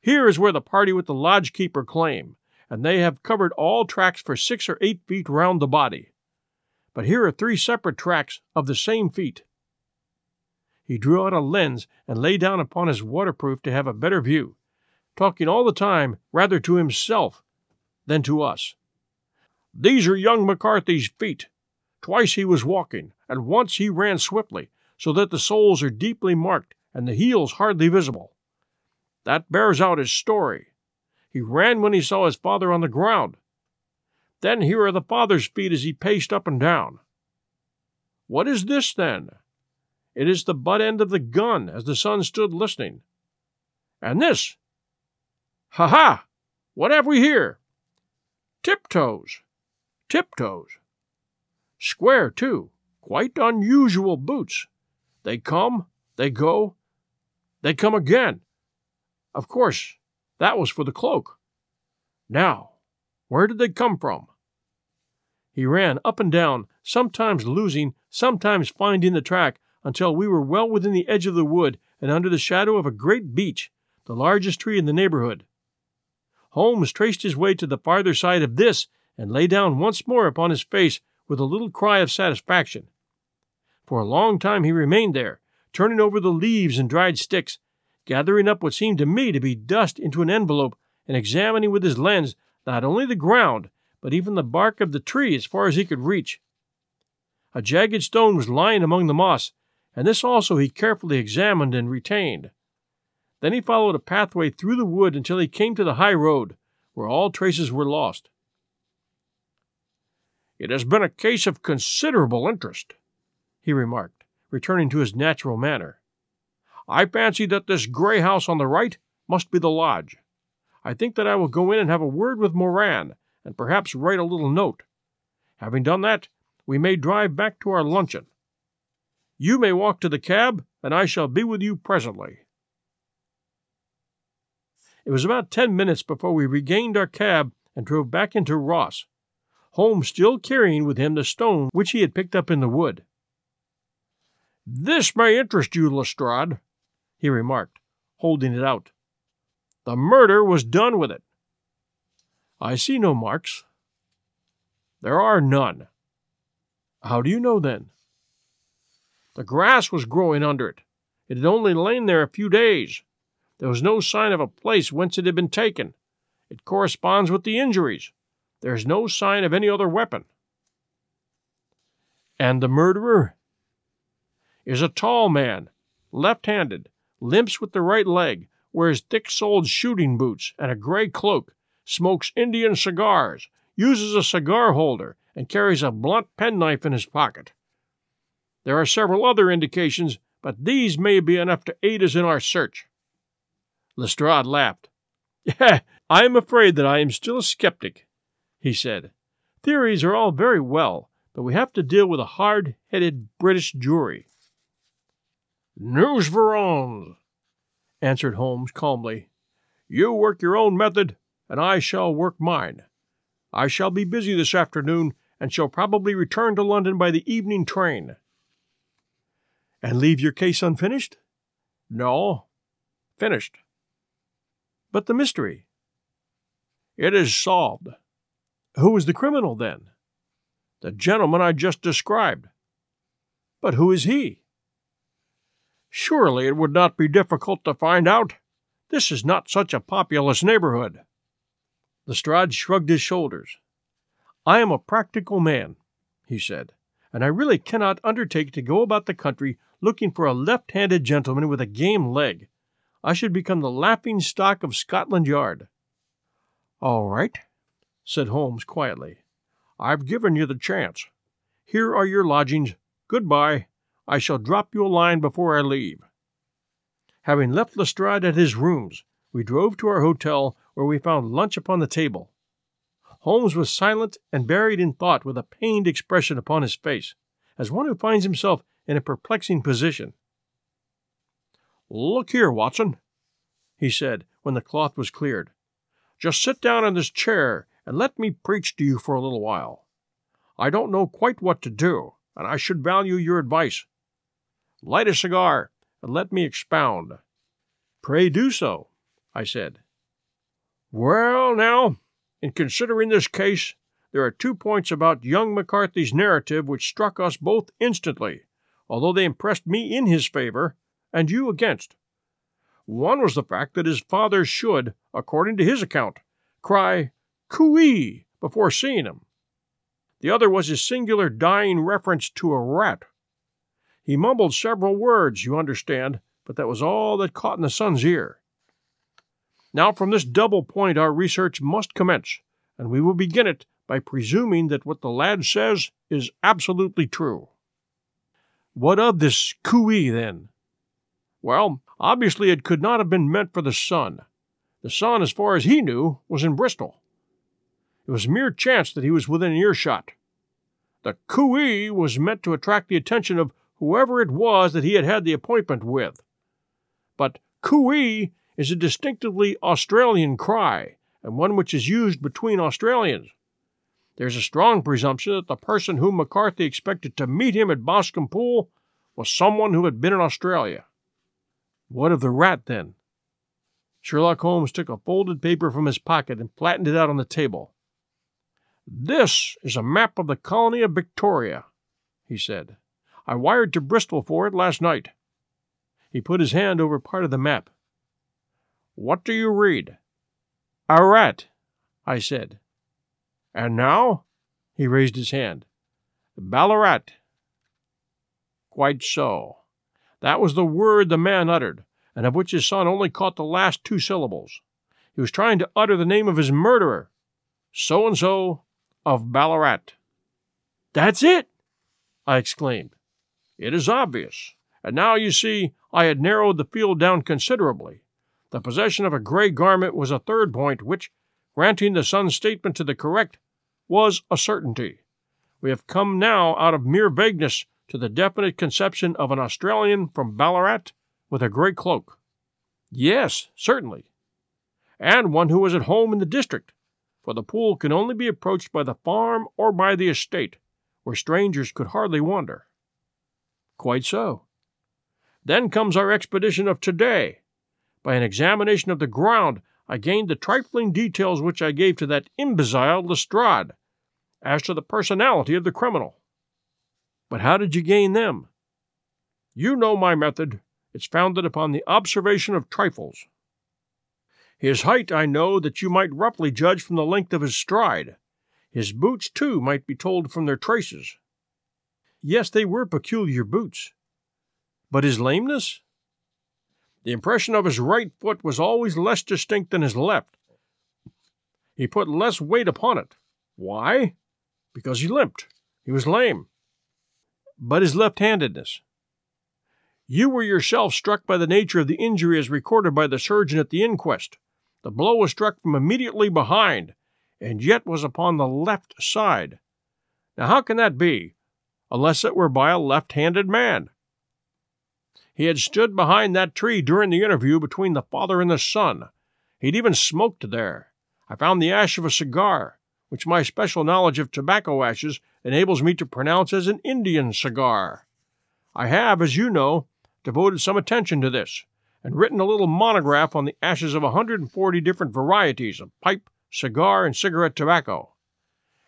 Here is where the party with the lodge keeper claim, and they have covered all tracks for six or eight feet round the body. But here are three separate tracks of the same feet. He drew out a lens and lay down upon his waterproof to have a better view, talking all the time rather to himself than to us. These are young McCarthy's feet. Twice he was walking, and once he ran swiftly, so that the soles are deeply marked and the heels hardly visible. That bears out his story. He ran when he saw his father on the ground. Then here are the father's feet as he paced up and down. What is this, then? It is the butt end of the gun as the son stood listening. And this? Ha ha! What have we here? Tiptoes tiptoes. Square, too, quite unusual boots. They come, they go, they come again. Of course, that was for the cloak. Now, where did they come from? He ran up and down, sometimes losing, sometimes finding the track, until we were well within the edge of the wood and under the shadow of a great beech, the largest tree in the neighborhood. Holmes traced his way to the farther side of this and lay down once more upon his face with a little cry of satisfaction. For a long time he remained there, turning over the leaves and dried sticks, gathering up what seemed to me to be dust into an envelope, and examining with his lens not only the ground, but even the bark of the tree as far as he could reach. A jagged stone was lying among the moss, and this also he carefully examined and retained. Then he followed a pathway through the wood until he came to the high road, where all traces were lost. It has been a case of considerable interest, he remarked, returning to his natural manner. I fancy that this gray house on the right must be the lodge. I think that I will go in and have a word with Moran, and perhaps write a little note. Having done that, we may drive back to our luncheon. You may walk to the cab, and I shall be with you presently. It was about ten minutes before we regained our cab and drove back into Ross, Holmes still carrying with him the stone which he had picked up in the wood. This may interest you, Lestrade, he remarked, holding it out. The murder was done with it. I see no marks. There are none. How do you know then? The grass was growing under it. It had only lain there a few days. There was no sign of a place whence it had been taken. It corresponds with the injuries. There is no sign of any other weapon. And the murderer is a tall man, left handed, limps with the right leg, wears thick soled shooting boots and a gray cloak, smokes Indian cigars, uses a cigar holder, and carries a blunt penknife in his pocket. There are several other indications, but these may be enough to aid us in our search. Lestrade laughed. I am afraid that I am still a skeptic, he said. Theories are all very well, but we have to deal with a hard headed British jury. Nous verrons, answered Holmes calmly. You work your own method, and I shall work mine. I shall be busy this afternoon, and shall probably return to London by the evening train. And leave your case unfinished? No, finished. But the mystery? It is solved. Who is the criminal, then? The gentleman I just described. But who is he? Surely it would not be difficult to find out. This is not such a populous neighborhood. Lestrade shrugged his shoulders. I am a practical man, he said, and I really cannot undertake to go about the country looking for a left handed gentleman with a game leg. I should become the laughing stock of Scotland Yard. All right, said Holmes quietly. I've given you the chance. Here are your lodgings. Goodbye. I shall drop you a line before I leave. Having left Lestrade at his rooms, we drove to our hotel, where we found lunch upon the table. Holmes was silent and buried in thought with a pained expression upon his face, as one who finds himself in a perplexing position. Look here, Watson, he said when the cloth was cleared. Just sit down in this chair and let me preach to you for a little while. I don't know quite what to do, and I should value your advice. Light a cigar and let me expound. Pray do so, I said. Well, now, in considering this case, there are two points about young McCarthy's narrative which struck us both instantly, although they impressed me in his favor and you against. One was the fact that his father should, according to his account, cry Cooee before seeing him. The other was his singular dying reference to a rat. He mumbled several words, you understand, but that was all that caught in the son's ear. Now, from this double point, our research must commence, and we will begin it by presuming that what the lad says is absolutely true. What of this cooee, then? Well, obviously it could not have been meant for the son. The son, as far as he knew, was in Bristol. It was mere chance that he was within earshot. The cooee was meant to attract the attention of whoever it was that he had had the appointment with. But cooee is a distinctively Australian cry, and one which is used between Australians. There's a strong presumption that the person whom McCarthy expected to meet him at Boscombe Pool was someone who had been in Australia. What of the rat, then? Sherlock Holmes took a folded paper from his pocket and flattened it out on the table. This is a map of the colony of Victoria, he said. I wired to Bristol for it last night. He put his hand over part of the map. What do you read? A rat, I said. And now? He raised his hand. Ballarat. Quite so. That was the word the man uttered, and of which his son only caught the last two syllables. He was trying to utter the name of his murderer. So and so, of Ballarat. That's it! I exclaimed. It is obvious. And now you see I had narrowed the field down considerably. The possession of a gray garment was a third point, which, granting the son's statement to the correct, was a certainty. We have come now out of mere vagueness to the definite conception of an Australian from Ballarat with a grey cloak. Yes, certainly. And one who was at home in the district, for the pool can only be approached by the farm or by the estate, where strangers could hardly wander. Quite so. Then comes our expedition of today. By an examination of the ground, I gained the trifling details which I gave to that imbecile Lestrade as to the personality of the criminal. But how did you gain them? You know my method. It's founded upon the observation of trifles. His height I know that you might roughly judge from the length of his stride. His boots, too, might be told from their traces. Yes, they were peculiar boots. But his lameness? The impression of his right foot was always less distinct than his left. He put less weight upon it. Why? Because he limped. He was lame. But his left handedness? You were yourself struck by the nature of the injury as recorded by the surgeon at the inquest. The blow was struck from immediately behind, and yet was upon the left side. Now, how can that be, unless it were by a left handed man? He had stood behind that tree during the interview between the father and the son. He'd even smoked there. I found the ash of a cigar, which my special knowledge of tobacco ashes enables me to pronounce as an Indian cigar. I have, as you know, devoted some attention to this, and written a little monograph on the ashes of 140 different varieties of pipe, cigar, and cigarette tobacco.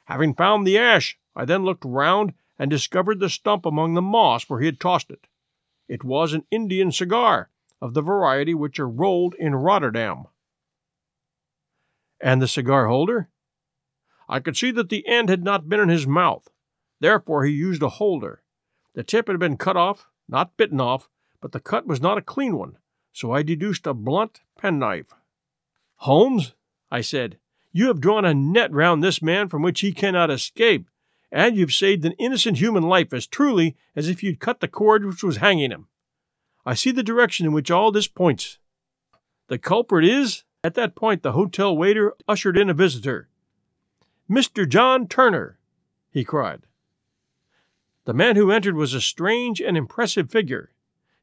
Having found the ash, I then looked round and discovered the stump among the moss where he had tossed it. It was an Indian cigar, of the variety which are rolled in Rotterdam. And the cigar holder? I could see that the end had not been in his mouth. Therefore, he used a holder. The tip had been cut off, not bitten off, but the cut was not a clean one, so I deduced a blunt penknife. Holmes, I said, you have drawn a net round this man from which he cannot escape and you've saved an innocent human life as truly as if you'd cut the cord which was hanging him. I see the direction in which all this points. The culprit is. At that point, the hotel waiter ushered in a visitor. Mr. John Turner, he cried. The man who entered was a strange and impressive figure.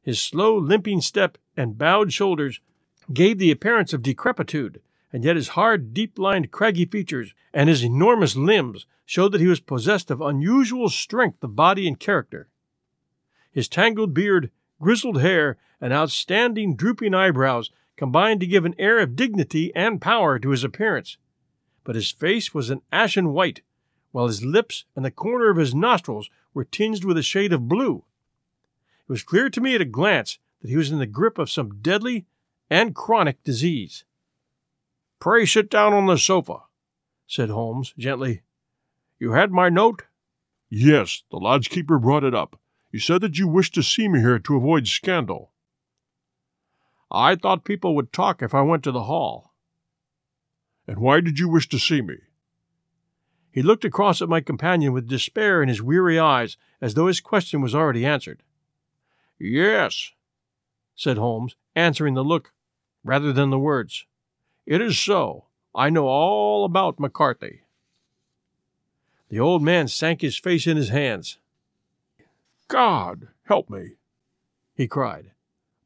His slow, limping step and bowed shoulders gave the appearance of decrepitude, and yet his hard, deep lined, craggy features and his enormous limbs showed that he was possessed of unusual strength of body and character. His tangled beard, grizzled hair, and outstanding drooping eyebrows combined to give an air of dignity and power to his appearance. But his face was an ashen white, while his lips and the corner of his nostrils were tinged with a shade of blue. It was clear to me at a glance that he was in the grip of some deadly and chronic disease. Pray sit down on the sofa, said Holmes gently. You had my note? Yes, the lodgekeeper brought it up. He said that you wished to see me here to avoid scandal. I thought people would talk if I went to the hall. And why did you wish to see me? He looked across at my companion with despair in his weary eyes, as though his question was already answered. Yes, said Holmes, answering the look rather than the words. It is so. I know all about McCarthy. The old man sank his face in his hands. God, help me, he cried.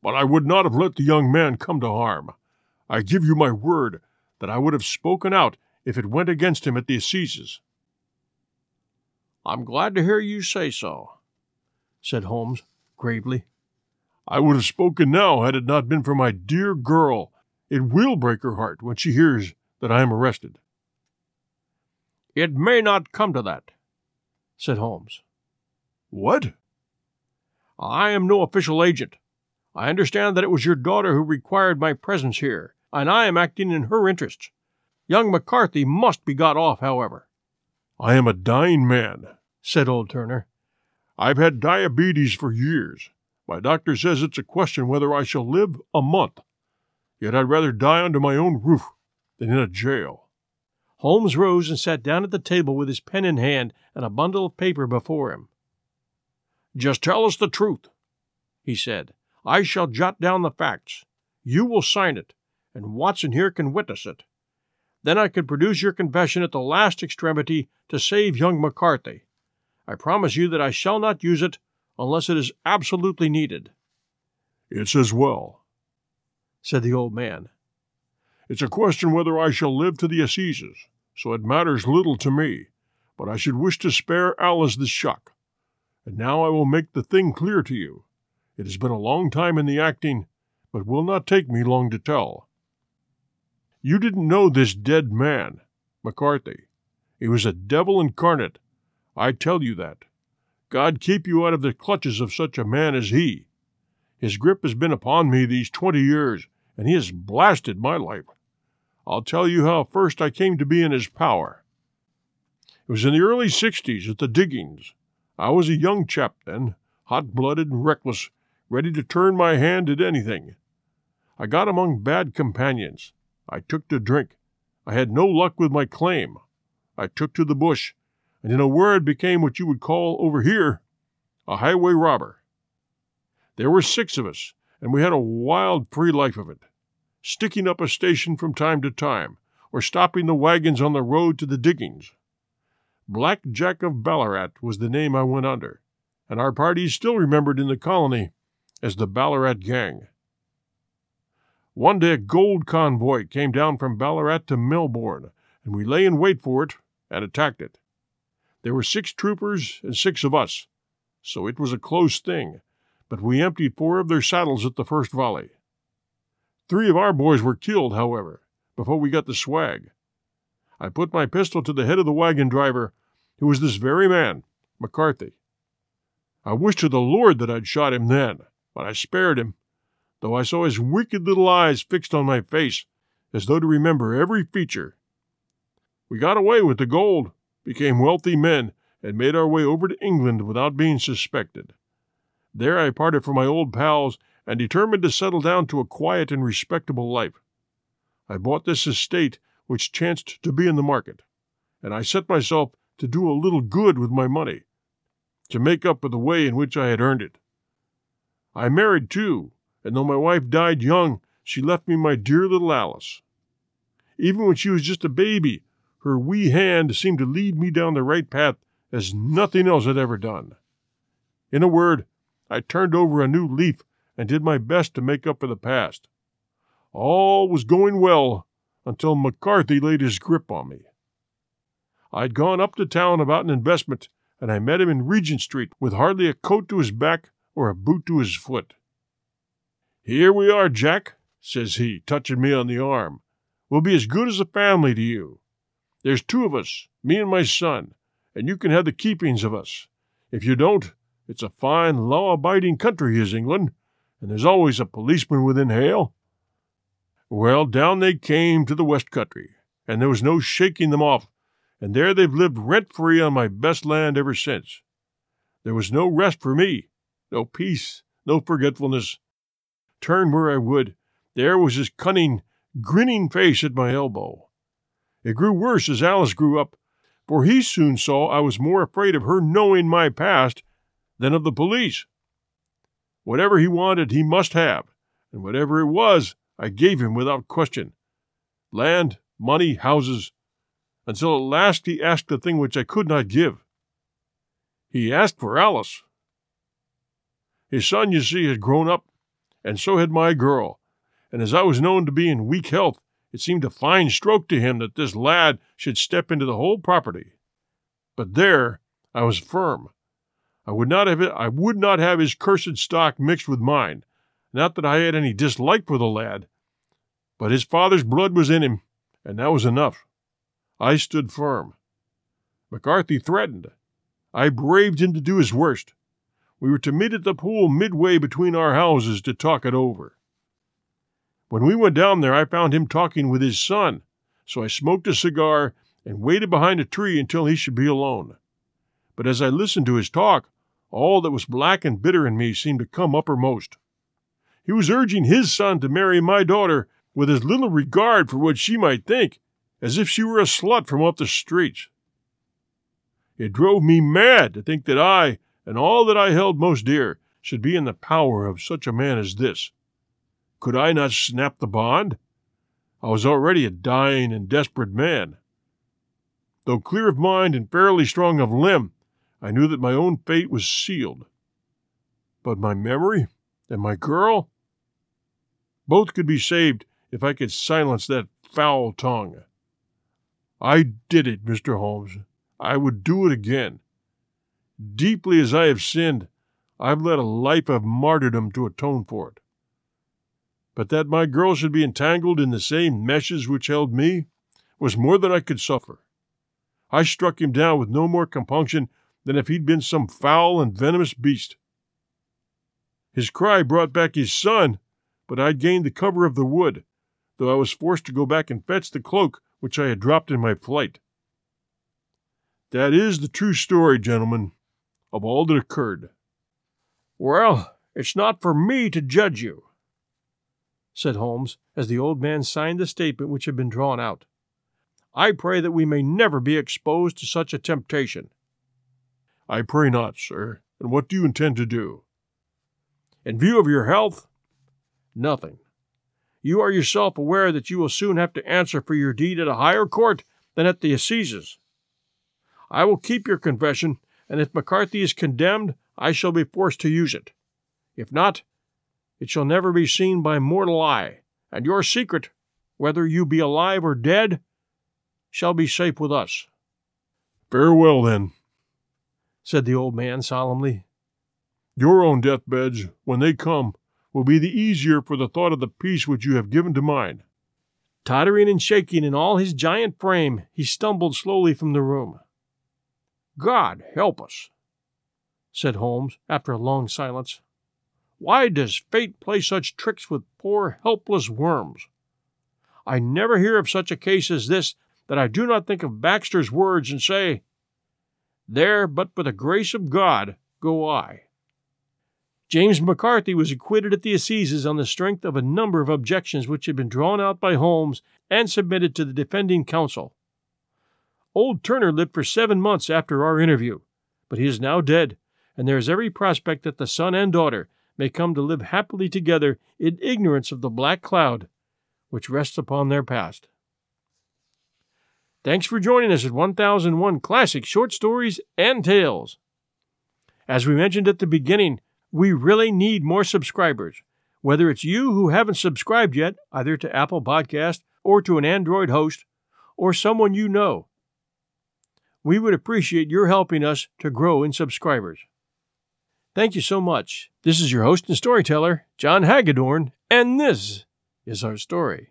But I would not have let the young man come to harm. I give you my word that I would have spoken out if it went against him at the assizes. I'm glad to hear you say so, said Holmes gravely. I would have spoken now had it not been for my dear girl. It will break her heart when she hears that I am arrested. It may not come to that, said Holmes. What? I am no official agent. I understand that it was your daughter who required my presence here, and I am acting in her interests. Young McCarthy must be got off, however. I am a dying man, said old Turner. I've had diabetes for years. My doctor says it's a question whether I shall live a month. Yet I'd rather die under my own roof than in a jail. Holmes rose and sat down at the table with his pen in hand and a bundle of paper before him. Just tell us the truth, he said. I shall jot down the facts. You will sign it, and Watson here can witness it. Then I can produce your confession at the last extremity to save young McCarthy. I promise you that I shall not use it unless it is absolutely needed. It's as well, said the old man. It's a question whether I shall live to the assizes, so it matters little to me, but I should wish to spare Alice this shock. And now I will make the thing clear to you. It has been a long time in the acting, but will not take me long to tell. You didn't know this dead man, McCarthy. He was a devil incarnate. I tell you that. God keep you out of the clutches of such a man as he. His grip has been upon me these twenty years, and he has blasted my life. I'll tell you how first I came to be in his power. It was in the early sixties at the diggings. I was a young chap then, hot blooded and reckless, ready to turn my hand at anything. I got among bad companions. I took to drink. I had no luck with my claim. I took to the bush, and in a word became what you would call over here a highway robber. There were six of us, and we had a wild, free life of it, sticking up a station from time to time, or stopping the wagons on the road to the diggings. Black Jack of Ballarat was the name I went under, and our party is still remembered in the colony as the Ballarat Gang. One day a gold convoy came down from Ballarat to Melbourne, and we lay in wait for it and attacked it. There were six troopers and six of us, so it was a close thing, but we emptied four of their saddles at the first volley. Three of our boys were killed, however, before we got the swag. I put my pistol to the head of the wagon driver, who was this very man, McCarthy. I wish to the Lord that I'd shot him then, but I spared him, though I saw his wicked little eyes fixed on my face, as though to remember every feature. We got away with the gold, became wealthy men, and made our way over to England without being suspected. There I parted from my old pals and determined to settle down to a quiet and respectable life. I bought this estate which chanced to be in the market, and I set myself to do a little good with my money, to make up for the way in which I had earned it. I married too, and though my wife died young, she left me my dear little Alice. Even when she was just a baby, her wee hand seemed to lead me down the right path as nothing else had ever done. In a word, I turned over a new leaf and did my best to make up for the past. All was going well until McCarthy laid his grip on me. I'd gone up to town about an investment, and I met him in Regent Street with hardly a coat to his back or a boot to his foot. Here we are, Jack, says he, touching me on the arm. We'll be as good as a family to you. There's two of us, me and my son, and you can have the keepings of us. If you don't, it's a fine, law abiding country is England, and there's always a policeman within hail. Well, down they came to the West Country, and there was no shaking them off, and there they've lived rent free on my best land ever since. There was no rest for me, no peace, no forgetfulness. Turn where I would, there was his cunning, grinning face at my elbow. It grew worse as Alice grew up, for he soon saw I was more afraid of her knowing my past than of the police. Whatever he wanted, he must have, and whatever it was, I gave him without question land, money, houses, until at last he asked the thing which I could not give. He asked for Alice. His son, you see, had grown up, and so had my girl, and as I was known to be in weak health, it seemed a fine stroke to him that this lad should step into the whole property. But there I was firm. I would not have it, I would not have his cursed stock mixed with mine. Not that I had any dislike for the lad, but his father's blood was in him, and that was enough. I stood firm. McCarthy threatened. I braved him to do his worst. We were to meet at the pool midway between our houses to talk it over. When we went down there, I found him talking with his son, so I smoked a cigar and waited behind a tree until he should be alone. But as I listened to his talk, all that was black and bitter in me seemed to come uppermost. He was urging his son to marry my daughter with as little regard for what she might think as if she were a slut from off the streets. It drove me mad to think that I, and all that I held most dear, should be in the power of such a man as this. Could I not snap the bond? I was already a dying and desperate man. Though clear of mind and fairly strong of limb, I knew that my own fate was sealed. But my memory and my girl? Both could be saved if I could silence that foul tongue. I did it, Mr. Holmes. I would do it again. Deeply as I have sinned, I've led a life of martyrdom to atone for it. But that my girl should be entangled in the same meshes which held me was more than I could suffer. I struck him down with no more compunction than if he'd been some foul and venomous beast. His cry brought back his son, but I'd gained the cover of the wood, though I was forced to go back and fetch the cloak which I had dropped in my flight. That is the true story, gentlemen, of all that occurred. Well, it's not for me to judge you, said Holmes, as the old man signed the statement which had been drawn out. I pray that we may never be exposed to such a temptation. I pray not, sir. And what do you intend to do? In view of your health, nothing. You are yourself aware that you will soon have to answer for your deed at a higher court than at the assizes. I will keep your confession, and if McCarthy is condemned, I shall be forced to use it. If not, it shall never be seen by mortal eye, and your secret, whether you be alive or dead, shall be safe with us. Farewell, then, said the old man solemnly. Your own deathbeds, when they come, will be the easier for the thought of the peace which you have given to mine. Tottering and shaking in all his giant frame, he stumbled slowly from the room. God help us, said Holmes after a long silence. Why does fate play such tricks with poor helpless worms? I never hear of such a case as this that I do not think of Baxter's words and say, There, but for the grace of God, go I. James McCarthy was acquitted at the Assizes on the strength of a number of objections which had been drawn out by Holmes and submitted to the defending counsel. Old Turner lived for seven months after our interview, but he is now dead, and there is every prospect that the son and daughter may come to live happily together in ignorance of the black cloud which rests upon their past. Thanks for joining us at 1001 Classic Short Stories and Tales. As we mentioned at the beginning, we really need more subscribers. Whether it's you who haven't subscribed yet, either to Apple Podcast or to an Android host, or someone you know, we would appreciate your helping us to grow in subscribers. Thank you so much. This is your host and storyteller, John Hagedorn, and this is our story.